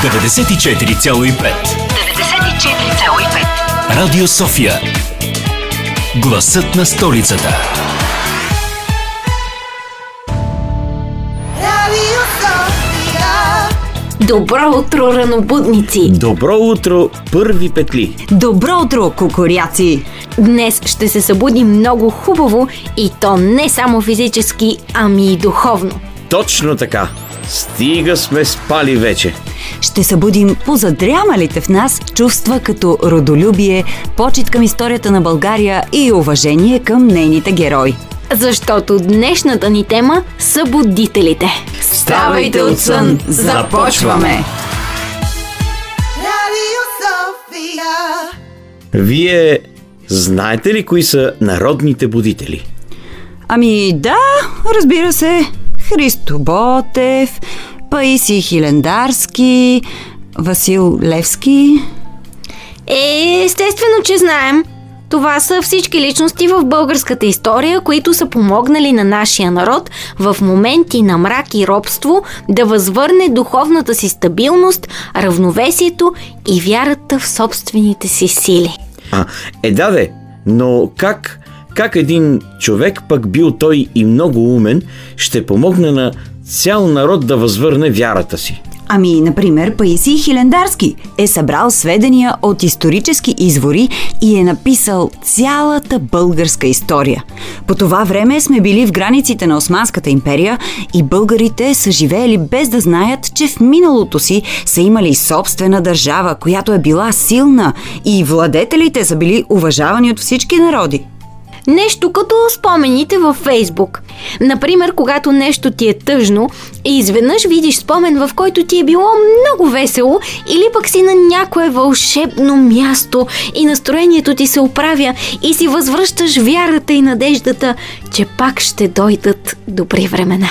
94,5 94,5 Радио София Гласът на столицата Радио София. Добро утро, ранобудници! Добро утро, първи петли! Добро утро, кукуряци! Днес ще се събудим много хубаво и то не само физически, ами и духовно. Точно така! Стига сме спали вече. Ще събудим позадрямалите в нас чувства като родолюбие, почет към историята на България и уважение към нейните герои. Защото днешната ни тема са будителите. Ставайте от сън, започваме! Радио София. Вие знаете ли кои са народните будители? Ами да, разбира се, Христо Ботев, Паиси Хилендарски, Васил Левски. Е, естествено, че знаем. Това са всички личности в българската история, които са помогнали на нашия народ в моменти на мрак и робство да възвърне духовната си стабилност, равновесието и вярата в собствените си сили. А, е да де, но как, как един човек, пък бил той и много умен, ще помогне на цял народ да възвърне вярата си? Ами, например, Паисий Хилендарски е събрал сведения от исторически извори и е написал цялата българска история. По това време сме били в границите на Османската империя и българите са живеели без да знаят, че в миналото си са имали собствена държава, която е била силна и владетелите са били уважавани от всички народи. Нещо като спомените във Фейсбук. Например, когато нещо ти е тъжно и изведнъж видиш спомен, в който ти е било много весело или пък си на някое вълшебно място и настроението ти се оправя и си възвръщаш вярата и надеждата, че пак ще дойдат добри времена.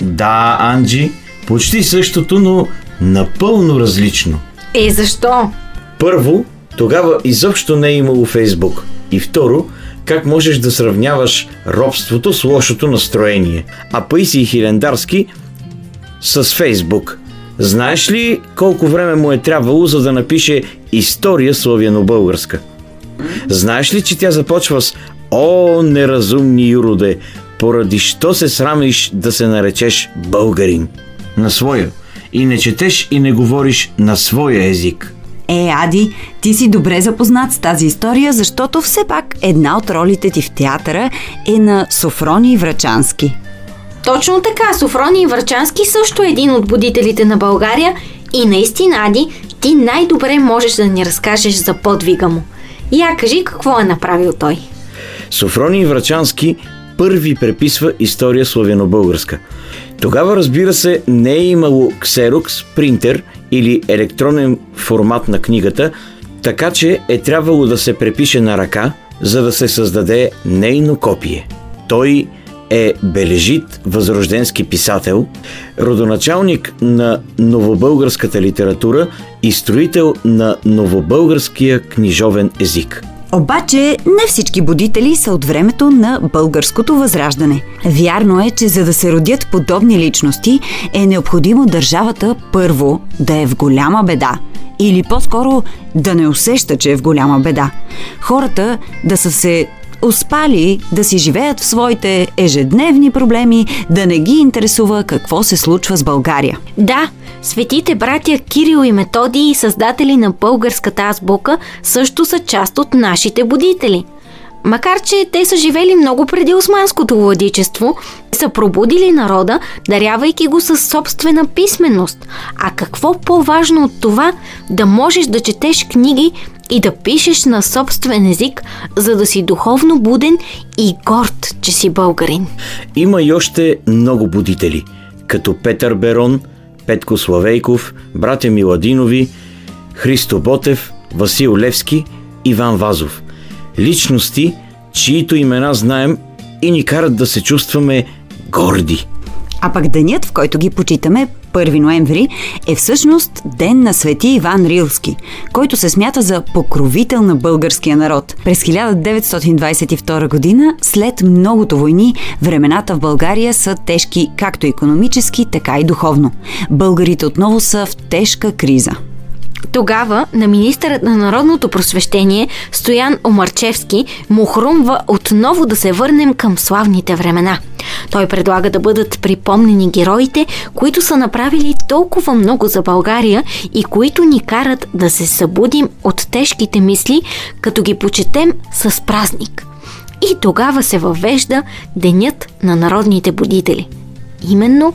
Да, Анджи, почти същото, но напълно различно. Е, защо? Първо, тогава изобщо не е имало Фейсбук. И второ, как можеш да сравняваш робството с лошото настроение? А Паиси Хилендарски с Фейсбук. Знаеш ли колко време му е трябвало, за да напише история славяно-българска? Знаеш ли, че тя започва с О, неразумни юроде, поради що се срамиш да се наречеш българин? На своя. И не четеш и не говориш на своя език. Е, Ади, ти си добре запознат с тази история, защото все пак една от ролите ти в театъра е на Софрони Врачански. Точно така, Софроний Върчански също е един от будителите на България и наистина, Ади, ти най-добре можеш да ни разкажеш за подвига му. Я кажи какво е направил той. Софроний Врачански първи преписва история славяно-българска. Тогава, разбира се, не е имало ксерокс, принтер или електронен формат на книгата, така че е трябвало да се препише на ръка, за да се създаде нейно копие. Той е бележит възрожденски писател, родоначалник на новобългарската литература и строител на новобългарския книжовен език. Обаче не всички будители са от времето на българското възраждане. Вярно е, че за да се родят подобни личности е необходимо държавата първо да е в голяма беда. Или по-скоро да не усеща, че е в голяма беда. Хората да са се успали да си живеят в своите ежедневни проблеми, да не ги интересува какво се случва с България. Да, светите братя Кирил и Методий, създатели на българската азбука, също са част от нашите будители. Макар, че те са живели много преди османското владичество, са пробудили народа, дарявайки го със собствена писменост. А какво по-важно от това да можеш да четеш книги и да пишеш на собствен език, за да си духовно буден и горд, че си българин. Има и още много будители, като Петър Берон, Петко Славейков, братя Миладинови, Христо Ботев, Васил Левски, Иван Вазов. Личности, чието имена знаем и ни карат да се чувстваме горди. А пък денят, в който ги почитаме, 1 ноември, е всъщност ден на свети Иван Рилски, който се смята за покровител на българския народ. През 1922 година, след многото войни, времената в България са тежки както економически, така и духовно. Българите отново са в тежка криза. Тогава на министърът на народното просвещение Стоян Омарчевски му хрумва отново да се върнем към славните времена. Той предлага да бъдат припомнени героите, които са направили толкова много за България и които ни карат да се събудим от тежките мисли, като ги почетем с празник. И тогава се въвежда Денят на народните будители. Именно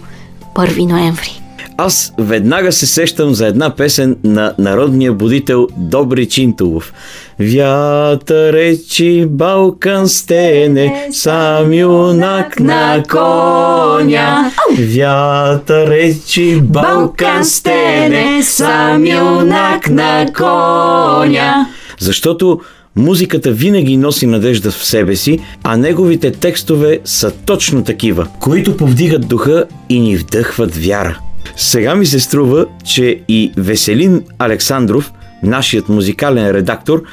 1 ноември. Аз веднага се сещам за една песен на народния будител Добри Чинтулов. Вятър речи Балкан стене, сам юнак на коня. Вятър речи Балкан стене, сам юнак на коня. Защото Музиката винаги носи надежда в себе си, а неговите текстове са точно такива, които повдигат духа и ни вдъхват вяра. Сега ми се струва, че и Веселин Александров, нашият музикален редактор,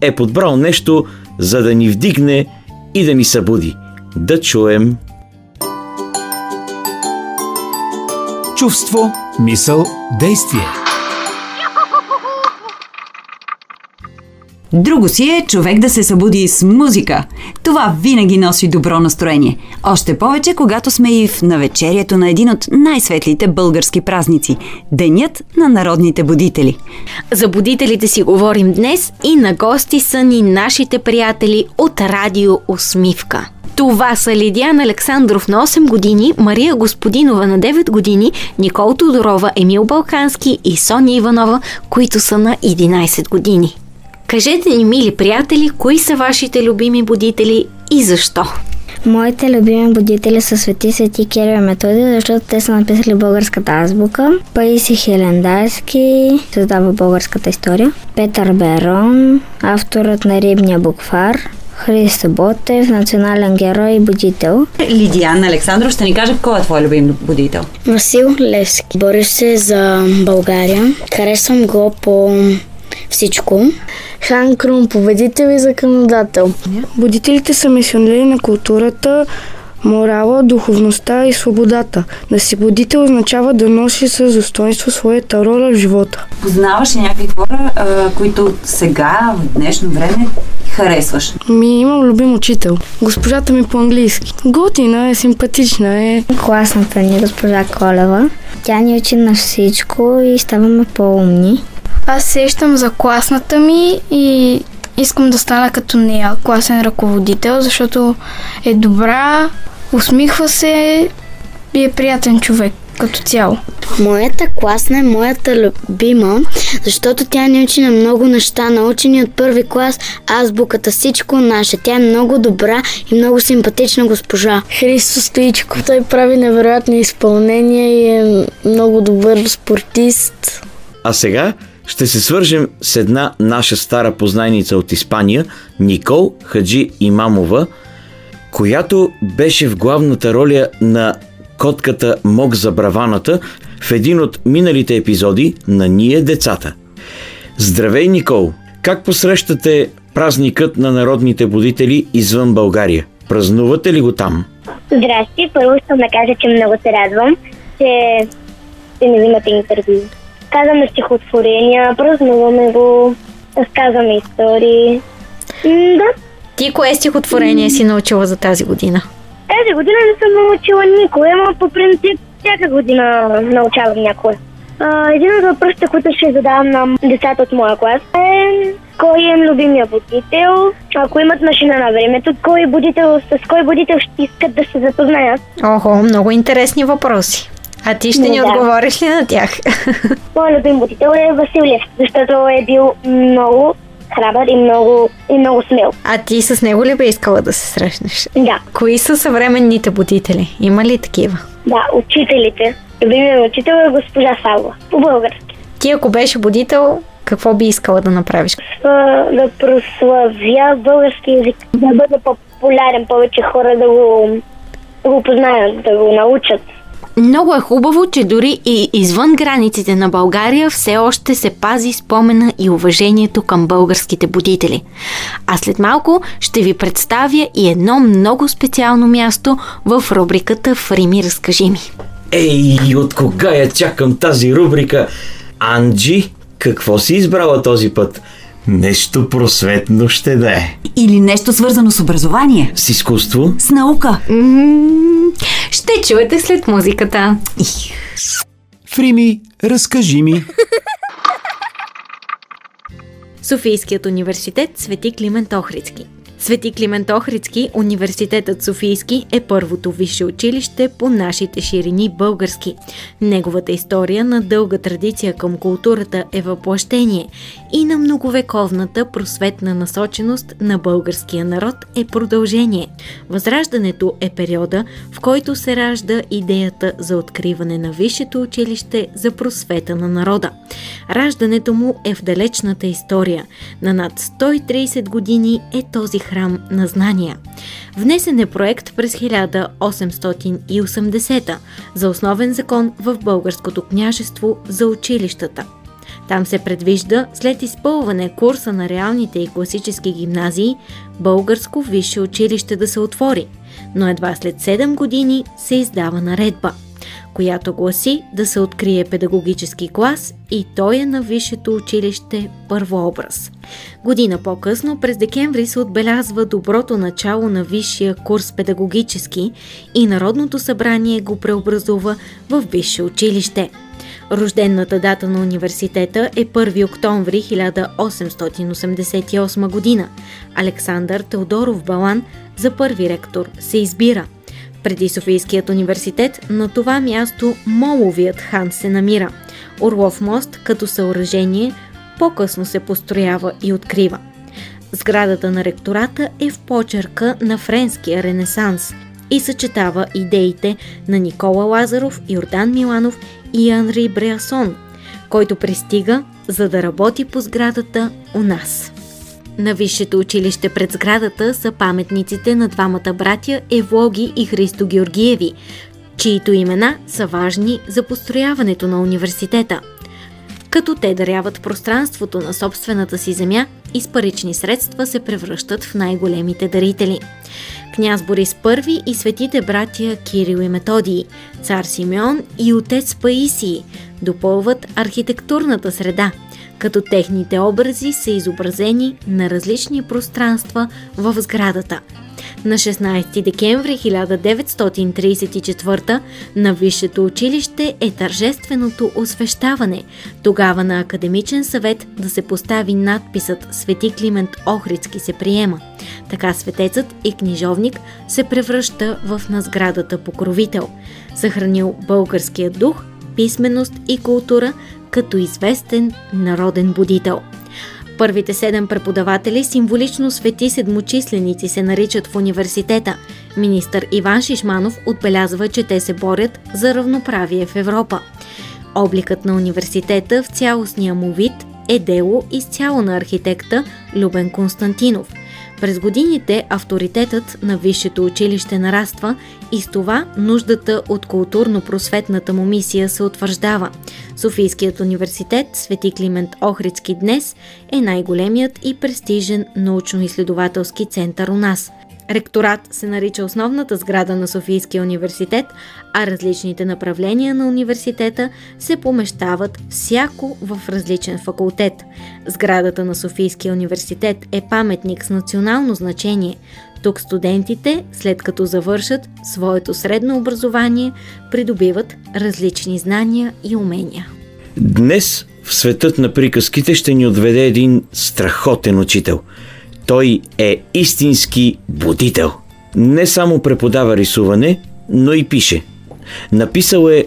е подбрал нещо, за да ни вдигне и да ни събуди. Да чуем. Чувство, мисъл, действие. Друго си е човек да се събуди с музика. Това винаги носи добро настроение. Още повече, когато сме и в навечерието на един от най-светлите български празници – Денят на народните будители. За будителите си говорим днес и на гости са ни нашите приятели от Радио Усмивка. Това са Лидиян Александров на 8 години, Мария Господинова на 9 години, Никол Тодорова, Емил Балкански и Соня Иванова, които са на 11 години. Кажете ни, мили приятели, кои са вашите любими будители и защо? Моите любими будители са Свети Свети Кирил и Методи, защото те са написали българската азбука. Паиси Хелендарски създава българската история. Петър Берон, авторът на Рибния буквар. Христо Ботев, национален герой и будител. Лидиян Александров ще ни каже кой е твой любим будител. Васил Левски. Бориш се за България. Харесвам го по всичко. Хан Крум, победител и законодател. Будителите са мисионери на културата, морала, духовността и свободата. Да си будител означава да носи с достоинство своята роля в живота. Познаваш ли някакви хора, които сега, в днешно време, харесваш? Ми имам любим учител. Госпожата ми по-английски. Готина е, симпатична е. Класната ни госпожа Колева. Тя ни учи на всичко и ставаме по-умни. Аз сещам за класната ми и искам да стана като нея, класен ръководител, защото е добра, усмихва се и е приятен човек като цяло. Моята класна е моята любима, защото тя ни учи на много неща. Научи ни от първи клас азбуката, всичко наше. Тя е много добра и много симпатична госпожа. Христо Стоичков, той прави невероятни изпълнения и е много добър спортист. А сега ще се свържем с една наша стара познайница от Испания, Никол Хаджи Имамова, която беше в главната роля на котката Мок за браваната в един от миналите епизоди на Ние децата. Здравей, Никол! Как посрещате празникът на народните будители извън България? Празнувате ли го там? Здрасти, първо искам да кажа, че много се радвам, че ще ми взимате интервю. Казваме стихотворения, празнуваме го, разказваме истории. М, да, Ти кое стихотворение си научила за тази година? тази година не съм научила никое, но по принцип всяка година научавам някое. А, един от въпросите, които ще задавам на децата от моя клас е кой е любимия будител, ако имат машина на времето, кой будител, с кой будител ще искат да се запознаят. Охо, много интересни въпроси. А ти ще Да, ни да. отговориш ли на тях? Моят любим будител е Василев, защото е бил много храбър и много, и много смел. А ти с него ли би искала да се срещнеш? Да, Кои са съвременните будители? Има ли такива? да, учителите. Любимият ми учител е госпожа Савова, по български. Ти ако беше будител, какво би искала да направиш? Да прославя български язик, да бъде по-популярен, повече хора да го, да го познаят, да го научат. Много е хубаво, че дори и извън границите на България все още се пази спомена и уважението към българските будители. А след малко ще ви представя и едно много специално място в рубриката Фрими разкажи ми. Ей, от кога я чакам тази рубрика? Анджи, какво си избрала този път? Нещо просветно ще да е. Или нещо свързано с образование, С изкуство? с наука. М, Ще чуете след музиката. Фрими, разкажи ми. Софийският университет Свети Климент Охридски. Свети Климент Охридски, университетът Софийски е първото висше училище по нашите ширини български. Неговата история на дълга традиция към културата е въплъщение и на многовековната просветна насоченост на българския народ е продължение. Възраждането е периода, в който се ражда идеята за откриване на висшето училище за просвета на народа. Раждането му е в далечната история. На над 130 години е този храм на знания. Внесен е проект през 1880 за основен закон в българското княжество за училищата. Там се предвижда, след изпълване курса на реалните и класически гимназии, българско висше училище да се отвори, но едва след 7 години се издава наредба, която гласи да се открие педагогически клас и той е на висшето училище първообраз. Година по-късно, през декември, се отбелязва доброто начало на висшия курс педагогически и Народното събрание го преобразува в висше училище – Рожденната дата на университета е 1 октомври 1888 година. Александър Теодоров Балан за първи ректор се избира. Преди Софийският университет на това място Моловият хан се намира. Орлов мост като съоръжение по-късно се построява и открива. Сградата на ректората е в почерка на френския ренесанс и съчетава идеите на Никола Лазаров, Йордан Миланов и Анри Бреасон, който пристига, за да работи по сградата у нас. На висшето училище пред сградата са паметниците на двамата братя Евлоги и Христо Георгиеви, чието имена са важни за построяването на университета – като те даряват пространството на собствената си земя и с парични средства се превръщат в най-големите дарители. Княз Борис I и светите братия Кирил и Методий, цар Симеон и отец Паисий допълват архитектурната среда, като техните образи са изобразени на различни пространства в сградата – на 16 декември 1934 на Висшето училище е тържественото освещаване. Тогава на академичен съвет да се постави надписът Свети Климент Охридски се приема. Така светецът и книжовник се превръща в назградата покровител, съхранил българския дух, писменост и култура като известен народен будител – Първите седем преподаватели, символично свети седмочисленици, се наричат в университета. Министър Иван Шишманов отбелязва, че те се борят за равноправие в Европа. Обликът на университета в цялостния му вид е дело изцяло на архитекта Любен Константинов – през годините авторитетът на висшето училище нараства и с това нуждата от културно-просветната му мисия се утвърждава. Софийският университет Свети Климент Охридски днес е най-големият и престижен научно-изследователски център у нас – Ректорат се нарича основната сграда на Софийския университет, а различните направления на университета се помещават всяко в различен факултет. Сградата на Софийския университет е паметник с национално значение. Тук студентите, след като завършат своето средно образование, придобиват различни знания и умения. Днес в светът на приказките ще ни отведе един страхотен учител – той е истински будител. Не само преподава рисуване, но и пише. Написал е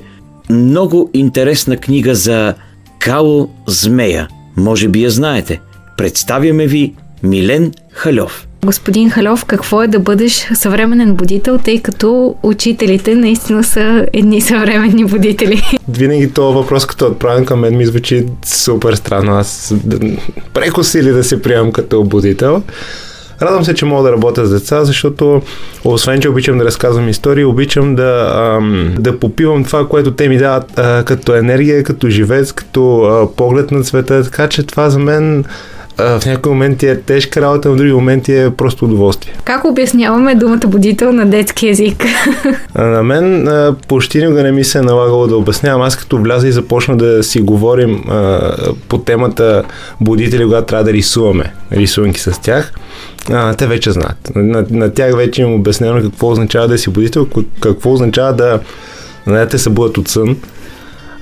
много интересна книга за Кало Змея. Може би я знаете. Представяме ви Милен Халев. Господин Халев, какво е да бъдеш съвременен будител, тъй като учителите наистина са едни съвременни будители? Винаги този въпрос, като отправен към мен, ми звучи супер странно. Аз преко сили да се приемам като будител. Радвам се, че мога да работя с деца, защото освен, че обичам да разказвам истории, обичам да, ам, да попивам това, което те ми дават а, като енергия, като живец, като а, поглед на света. Така че това за мен в някои моменти е тежка работа, в други моменти е просто удоволствие. Как обясняваме думата будител на детски язик? А, на мен почти никога не ми се е налагало да обяснявам. Аз като вляза и започна да си говорим по темата будители, когато трябва да рисуваме рисунки с тях, а, те вече знаят. На, на тях вече им е обяснено какво означава да си будител, какво означава да, не, те се будат от сън,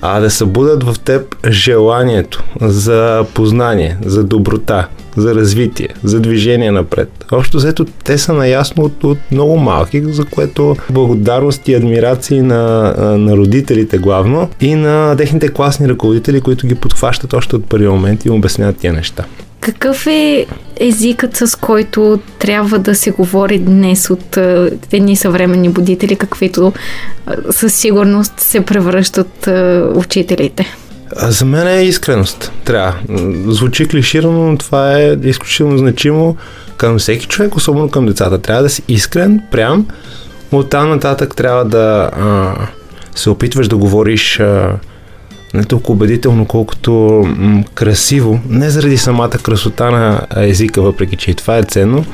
а да събудат в теб желанието за познание, за доброта, за развитие, за движение напред. Общо взето те са наясно от, от много малки, за което благодарност и адмирации на, на родителите главно и на техните класни ръководители, които ги подхващат още от първи момент и обясняват тия неща. Какъв е езикът, с който трябва да се говори днес от едни съвременни будители, каквито със сигурност се превръщат учителите? За мен е искреност. Трябва. Звучи клиширано, но това е изключително значимо към всеки човек, особено към децата. Трябва да си искрен, прям. От там нататък трябва да а, се опитваш да говориш а, не толкова убедително, колкото м- красиво. Не заради самата красота на езика, въпреки че и това е ценно,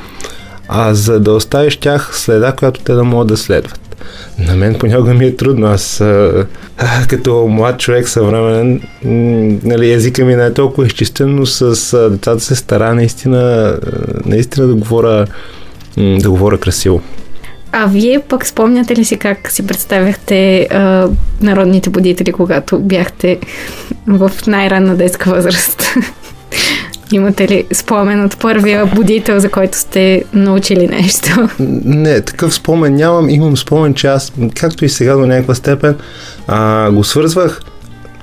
а за да оставиш тях следа, която те да могат да следват. На мен понякога ми е трудно. Аз а, а, като млад човек съвременен, нали, езика ми не е толкова изчистен, но с а, децата се стара наистина, наистина да говоря, да говоря красиво. А вие пък спомняте ли си как си представяхте а, народните будители, когато бяхте в най-ранна детска възраст? Имате ли спомен от първия будител, за който сте научили нещо? Не, такъв спомен нямам. Имам спомен, че аз, както и сега до някаква степен, а, го свързвах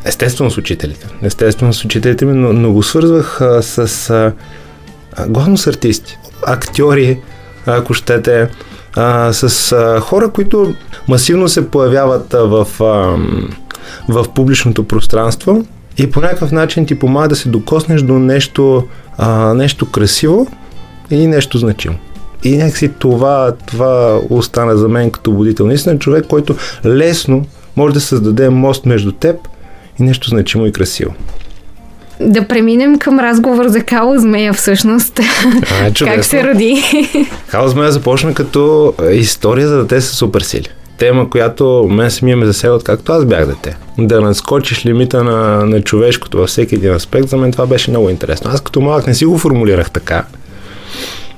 естествено с учителите. Естествено с учителите ми, но, но го свързвах а, с а, главно с артисти, актьори, ако щете, с а, хора, които масивно се появяват а, в, а, в публичното пространство и по някакъв начин ти помага да се докоснеш до нещо, а, нещо красиво и нещо значимо. И някакси това, това остана за мен като будител. Наистина човек, който лесно може да създаде мост между теб и нещо значимо и красиво. Да преминем към разговор за Као Змея всъщност. А, как се роди? Као Змея започна като история за дете с суперсили. Тема, която мен самия ме засяга, откакто аз бях дете. Да надскочиш лимита на, на човешкото във всеки един аспект, за мен това беше много интересно. Аз като малък не си го формулирах така,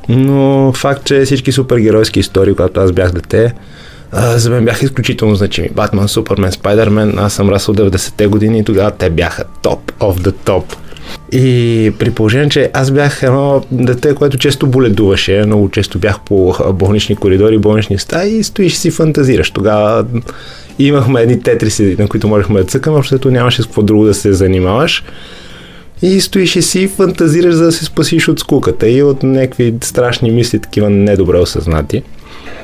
но факт, че всички супергеройски истории, когато аз бях дете, за мен бяха изключително значими. Батман, Супермен, Спайдермен, аз съм расъл 90-те години и тогава те бяха топ of the топ. И при положение, че аз бях едно дете, което често боледуваше, много често бях по болнични коридори, болнични стаи и стоиш си фантазираш. Тогава имахме едни тетриси, на които можехме да цъкаме, защото нямаше с какво друго да се занимаваш. И стоиш и си фантазираш за да се спасиш от скуката и от някакви страшни мисли, такива недобре осъзнати.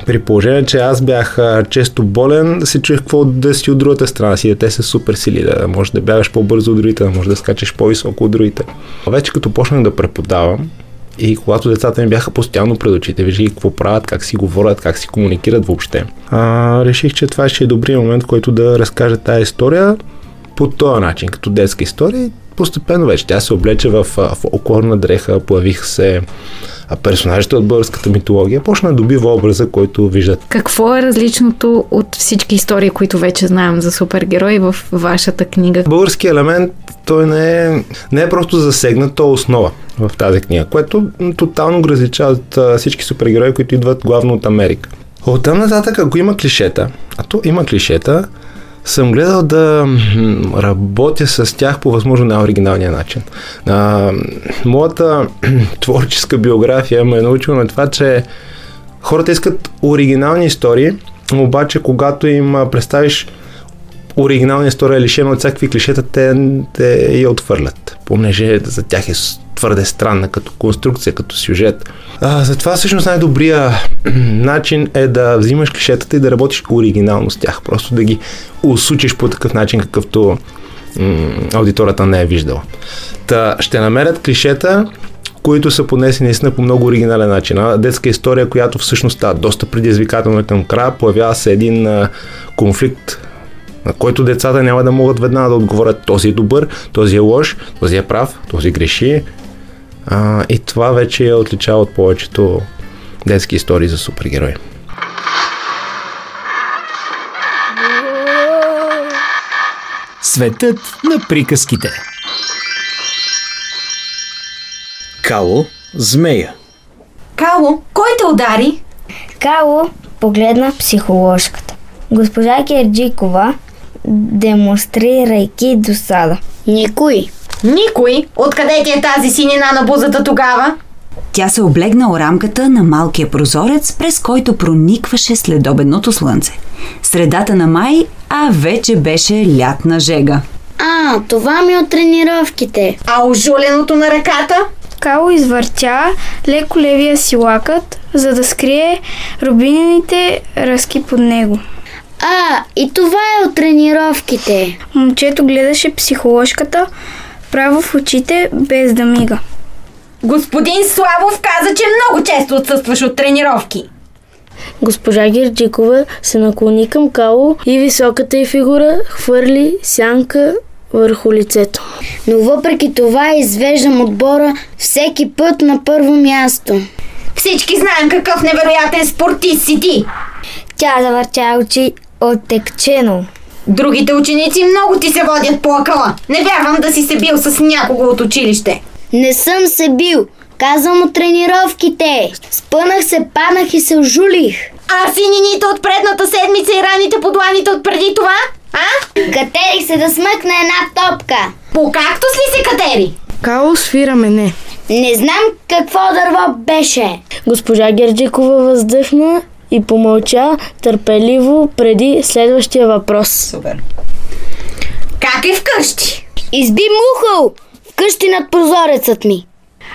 При положение, че аз бях често болен, се чуех какво да си от другата страна си, дете са супер сили, да можеш да бягаш по-бързо от другите, да можеш да скачаш по-високо от другите. Вече като почнах да преподавам, и когато децата ми бяха постоянно пред очите, виждах какво правят, как си говорят, как си комуникират въобще. А, реших, че това ще е добрият момент, който да разкажа тази история по този начин, като детска история. Постепенно вече тя се облече в, окорна дреха, появиха се а персонажите от българската митология почна да добива образа, който виждат. Какво е различното от всички истории, които вече знаем за супергерои в вашата книга? Български елемент, той не е, не е просто засегнат, то е основа в тази книга, което тотално го различава от всички супергерои, които идват главно от Америка. От там нататък, ако има клишета, а то има клишета, съм гледал да работя с тях по възможно най-оригиналния начин. А, моята творческа биография ме е научила на това, че хората искат оригинални истории, обаче когато им представиш оригинална история, лишена от всякакви клишета, те, те я отвърлят, понеже за тях е твърде странна като конструкция, като сюжет. А, затова всъщност най-добрия начин е да взимаш клишетата и да работиш оригинално с тях. Просто да ги усучиш по такъв начин, какъвто м- аудиторията не е виждала. Та ще намерят клишета, които са понесени наистина по много оригинален начин. А детска история, която всъщност става доста предизвикателна към края, появява се един а, конфликт на който децата няма да могат веднага да отговорят този е добър, този е лош, този е прав, този греши. А, и това вече я отличава от повечето детски истории за супергерои. Светът на приказките. Кало, змея. Кало, кой те удари? Кало погледна психоложката. Госпожа Герджикова, демонстрирайки досада. Никой. Никой. Откъде ти е тази синина на бузата тогава? Тя се облегна о рамката на малкия прозорец, през който проникваше следобедното слънце. Средата на май, а вече беше лятна жега. А, това ми е от тренировките. А ожуленото на ръката? Кало извъртя леко левия си лакът, за да скрие рубинените ръски под него. А, и това е от тренировките. Момчето гледаше психоложката право в очите, без да мига. Господин Славов каза, че много често отсъстваш от тренировки. Госпожа Герджикова се наклони към Кало и високата й фигура хвърли сянка върху лицето. Но въпреки това извеждам отбора всеки път на първо място. Всички знаем какъв невероятен спортист си ти. Тя завъртя очи оттекчено. Другите ученици много ти се водят по акъла. Не вярвам да си се бил с някого от училище. Не съм се бил. Казвам от тренировките. Спънах се, паднах и се ожулих. А синините от предната седмица и раните по дланите от преди това? А? Катерих се да смъкна една топка. По както ли се катери? Кало свира мене. Не знам какво дърво беше. Госпожа Герджикова въздъхна и помълча търпеливо преди следващия въпрос. Супер. Как е вкъщи? Изби мухъл вкъщи над прозорецът ми.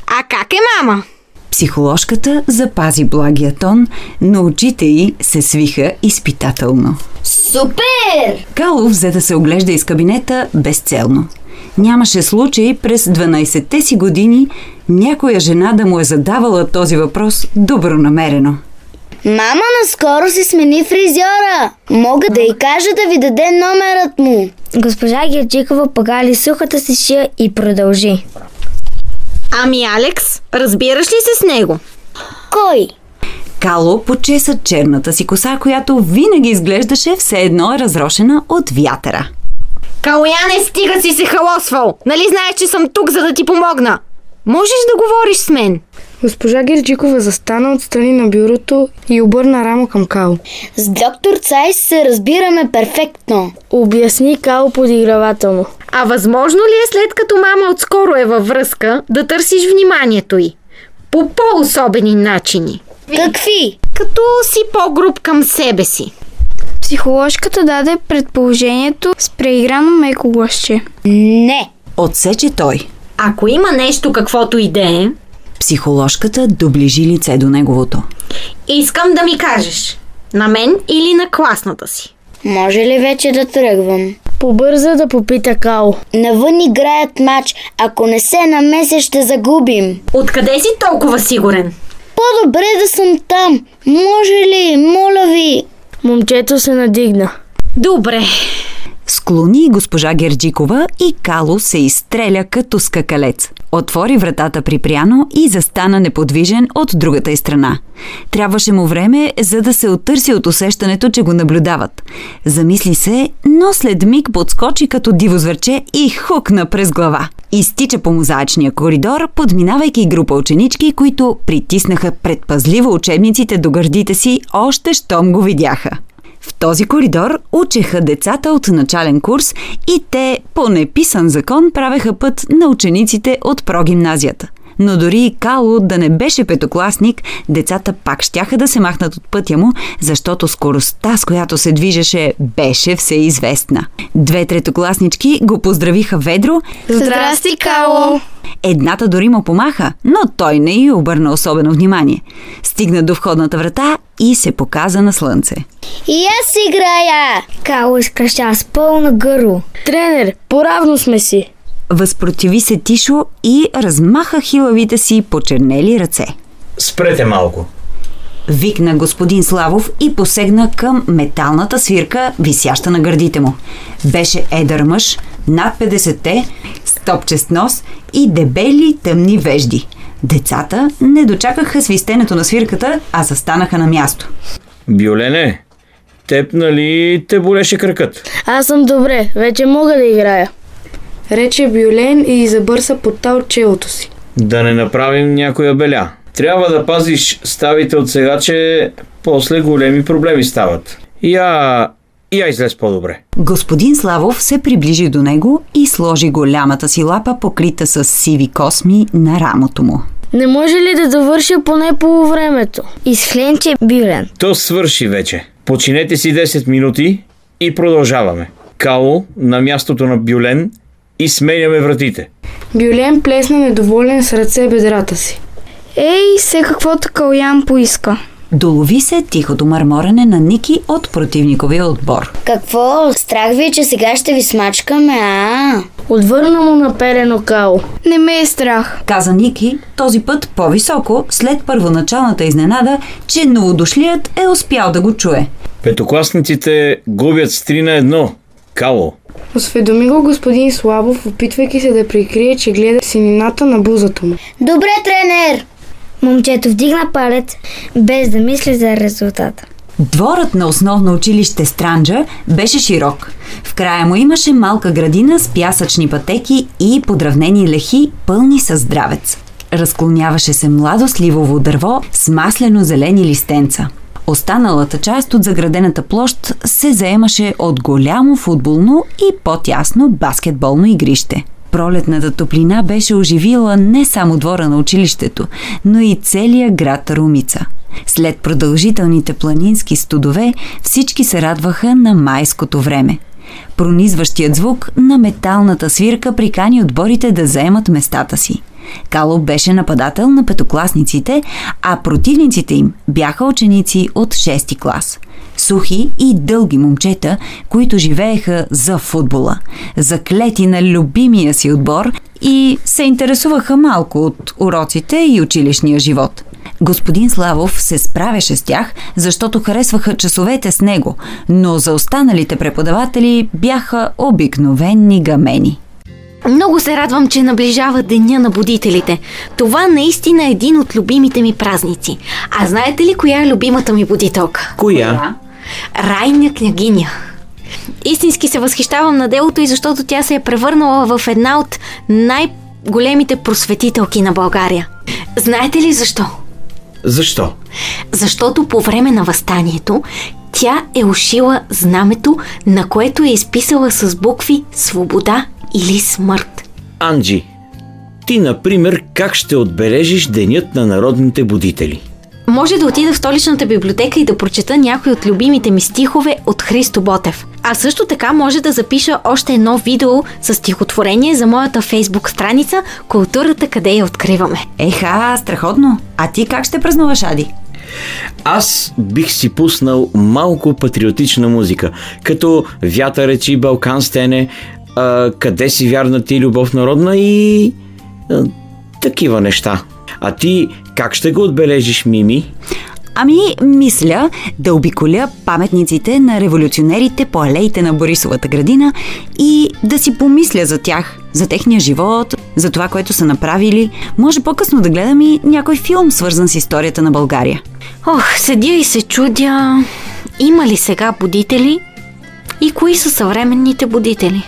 А как е мама? Психоложката запази благия тон, но очите й се свиха изпитателно. Супер! Кало взе да се оглежда из кабинета безцелно. Нямаше случай през 12-те си години някоя жена да му е задавала този въпрос добронамерено. Мама наскоро си смени фризьора. Мога да й кажа да ви даде номерът му. Госпожа Герджикова погали сухата си шия и продължи. Ами Алекс, разбираш ли се с него? Кой? Кало почеса черната си коса, която винаги изглеждаше все едно разрошена от вятъра. Калояне, стига си се халосвал! Нали знаеш, че съм тук, за да ти помогна? Можеш да говориш с мен? Госпожа Герджикова застана отстрани на бюрото и обърна рамо към Кало. С доктор Цайс се разбираме перфектно. Обясни Кало подигравателно. А възможно ли е след като мама отскоро е във връзка да търсиш вниманието й? По по-особени начини. Какви? Като си по-груб към себе си. Психоложката даде предположението с преиграно меко гласче. Не. Отсече той. Ако има нещо каквото и да е, Психоложката доближи лице до неговото. искам да ми кажеш. На мен или на класната си? Може ли вече да тръгвам? Побърза да попита Кало. Навън играят матч. Ако не се намеся, ще загубим. Откъде си толкова сигурен? По-добре да съм там. Може ли, моля ви? Момчето се надигна. Добре. Склони госпожа Герджикова и Кало се изстреля като скакалец. Отвори вратата припряно и застана неподвижен от другата й страна. Трябваше му време, за да се оттърси от усещането, че го наблюдават. Замисли се, но след миг подскочи като диво зверче и хукна през глава. Изтича по мозаичния коридор, подминавайки група ученички, които притиснаха предпазливо учебниците до гърдите си, още щом го видяха. В този коридор учеха децата от начален курс и те по неписан закон правеха път на учениците от прогимназията. Но дори и Кало да не беше петокласник, децата пак щяха да се махнат от пътя му, защото скоростта, с която се движеше, беше всеизвестна. Две третокласнички го поздравиха ведро, Здрасти, Кало! Едната дори му помаха, но той не й обърна особено внимание. Стигна до входната врата и се показа на слънце. И аз играя. Кало изкръща с пълна гърло. Тренер, поравно сме си. Възпротиви се Тишо и размаха хилавите си почернели ръце. Спрете малко. Викна господин Славов и посегна към металната свирка, висяща на гърдите му. Беше едър мъж, над 50-те, с топчест нос и дебели тъмни вежди. Децата не дочакаха свистенето на свирката, а застанаха на място. Бюлене, теб нали те болеше кръкът? Аз съм добре, вече мога да играя. Рече Бюлен и забърса пота от челото си. Да не направим някоя беля. Трябва да пазиш ставите от сега, че после големи проблеми стават. Я... Я излез по-добре. Господин Славов се приближи до него и сложи голямата си лапа, покрита с сиви косми, на рамото му. Не може ли да довърша поне по времето? Изхленче Бюлен. То свърши вече. Починете си 10 минути и продължаваме. Кало на мястото на Бюлен и сменяме вратите. Бюлен плесна недоволен с ръце бедрата си. Ей, се каквото Калян поиска. Долови се тихото мърморене на Ники от противниковия отбор. Какво? Страх ви, е, че сега ще ви смачкаме, а? Отвърна му наперено као. Не ме е страх. Каза Ники, този път по-високо, след първоначалната изненада, че новодошлият е успял да го чуе. Петокласниците губят с 3 на 1. Кало. Осведоми го господин Слабов, опитвайки се да прикрие, че гледа синината на бузата му. Добре, тренер! Момчето вдигна палец, без да мисли за резултата. Дворът на основно училище Странджа беше широк. В края му имаше малка градина с пясъчни пътеки и подравнени лехи, пълни със здравец. Разклоняваше се младо сливово дърво с маслено-зелени листенца. Останалата част от заградената площ се заемаше от голямо футболно и по-тясно баскетболно игрище. Пролетната топлина беше оживила не само двора на училището, но и целия град Румица. След продължителните планински студове всички се радваха на майското време. Пронизващият звук на металната свирка прикани отборите да заемат местата си. Кало беше нападател на петокласниците, а противниците им бяха ученици от 6 клас. Сухи и дълги момчета, които живееха за футбола, заклети на любимия си отбор и се интересуваха малко от уроците и училищния живот. Господин Славов се справяше с тях, защото харесваха часовете с него, но за останалите преподаватели бяха обикновенни гамени. Много се радвам, че наближава Деня на будителите. Това наистина е един от любимите ми празници. А знаете ли коя е любимата ми будителка? Коя? Райня княгиня. Истински се възхищавам на делото и защото тя се е превърнала в една от най-големите просветителки на България. Знаете ли защо? Защо? Защото по време на възстанието тя е ушила знамето, на което е изписала с букви свобода или смърт. Анджи, ти, например, как ще отбележиш Денят на народните будители? Може да отида в столичната библиотека и да прочета някои от любимите ми стихове от Христо Ботев. А също така може да запиша още едно видео с стихотворение за моята фейсбук страница Културата къде я откриваме. Еха, страхотно. А ти как ще празнуваш, Ади? Аз бих си пуснал малко патриотична музика, като Вята речи Балкан стене, а, къде си вярна ти любов народна и а, такива неща. А ти как ще го отбележиш, Мими? Ами, мисля да обиколя паметниците на революционерите по алеите на Борисовата градина и да си помисля за тях, за техния живот, за това, което са направили. Може по-късно да гледам и някой филм, свързан с историята на България. Ох, седя и се чудя, има ли сега будители и кои са съвременните будители?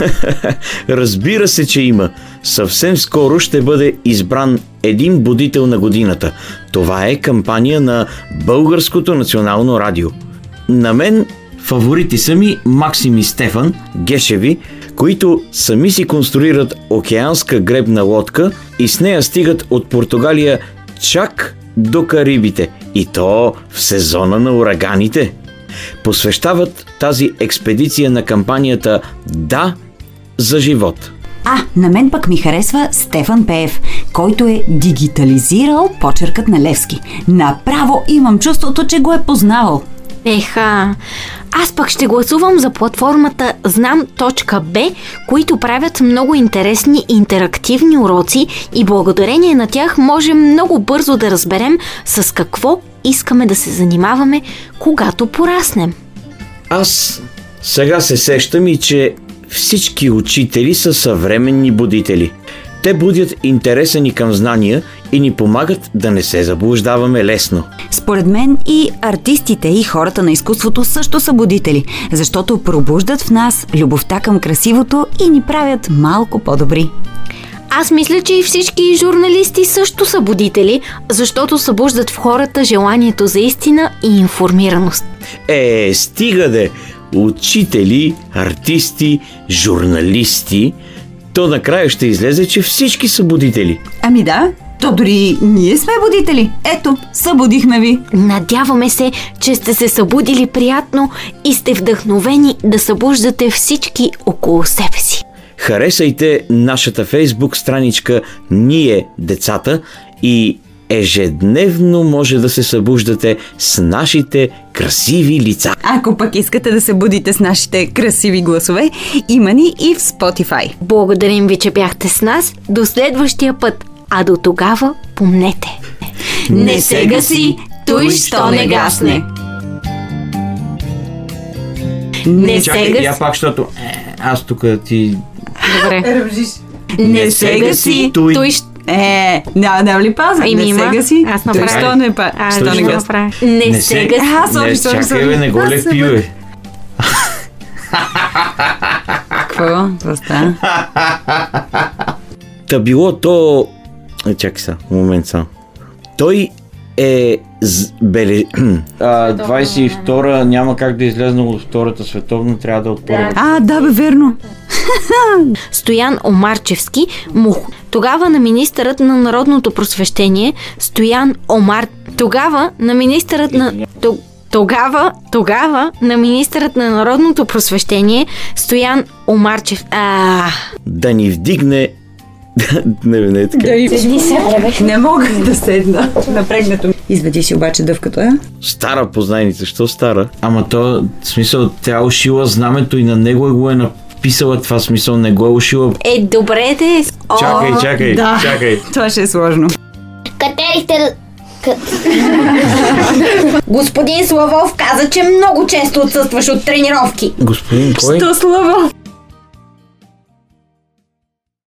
Разбира се, че има. Съвсем скоро ще бъде избран един будител на годината. Това е кампания на Българското национално радио. На мен фаворити са ми Максим и Стефан Гешеви, които сами си конструират океанска гребна лодка и с нея стигат от Португалия чак до Карибите. И то в сезона на ураганите. Посвещават тази експедиция на кампанията Да за живот. А, на мен пък ми харесва Стефан Пеев, който е дигитализирал почеркът на Левски. Направо имам чувството, че го е познавал. Еха, аз пък ще гласувам за платформата знам.б, които правят много интересни интерактивни уроци и благодарение на тях можем много бързо да разберем с какво искаме да се занимаваме, когато пораснем. Аз сега се сещам и, че всички учители са съвременни будители. Те будят интереса ни към знания и ни помагат да не се заблуждаваме лесно. Според мен и артистите и хората на изкуството също са будители, защото пробуждат в нас любовта към красивото и ни правят малко по-добри. Аз мисля, че и всички журналисти също са будители, защото събуждат в хората желанието за истина и информираност. Е, стига де! Учители, артисти, журналисти. То накрая ще излезе, че всички са будители. Ами да, то дори ние сме будители. Ето, събудихме ви. Надяваме се, че сте се събудили приятно и сте вдъхновени да събуждате всички около себе си. Харесайте нашата фейсбук страничка Ние децата и ежедневно може да се събуждате с нашите красиви лица. Ако пък искате да се будите с нашите красиви гласове, има ни и в Spotify. Благодарим ви, че бяхте с нас. До следващия път. А до тогава помнете. Не се гаси, той що не гасне. Не се Чакай, я гаси. пак, защото е, аз тук ти... Добре. Не се гаси, Той- той. Е, няма да ли пазва? Еми, Не се има. гаси. Аз направих. Що не па? Аз Що не го направя. Не, Не се се- гаси. А, сори, не, сори, чакай, сори. бе, не го Аз лепи, бе. Какво? Какво става? Та било то... Чакай сега, момент само. Той е з... беле... а, 22-а няма как да излезе от втората световна, трябва да от първата. А, да бе, верно. Стоян Омарчевски, му. Тогава на министърът на народното просвещение Стоян Омар. Тогава на министърът на... То- Тогава, тогава на министърът на народното просвещение Стоян Омарчев. А, Да ни вдигне... не, не е така. Не мога да седна. Напрегнато ми. Извади си обаче дъвката. Стара познайница, що стара? Ама то, в смисъл, тя е ушила знамето и на него го е написала това смисъл, не го е ушила. е, добре де. О, Чакай, чакай, да. чакай. Това ще е сложно. Катерихте да... Господин Славов каза, че много често отсъстваш от тренировки. Господин, кой? Що слава?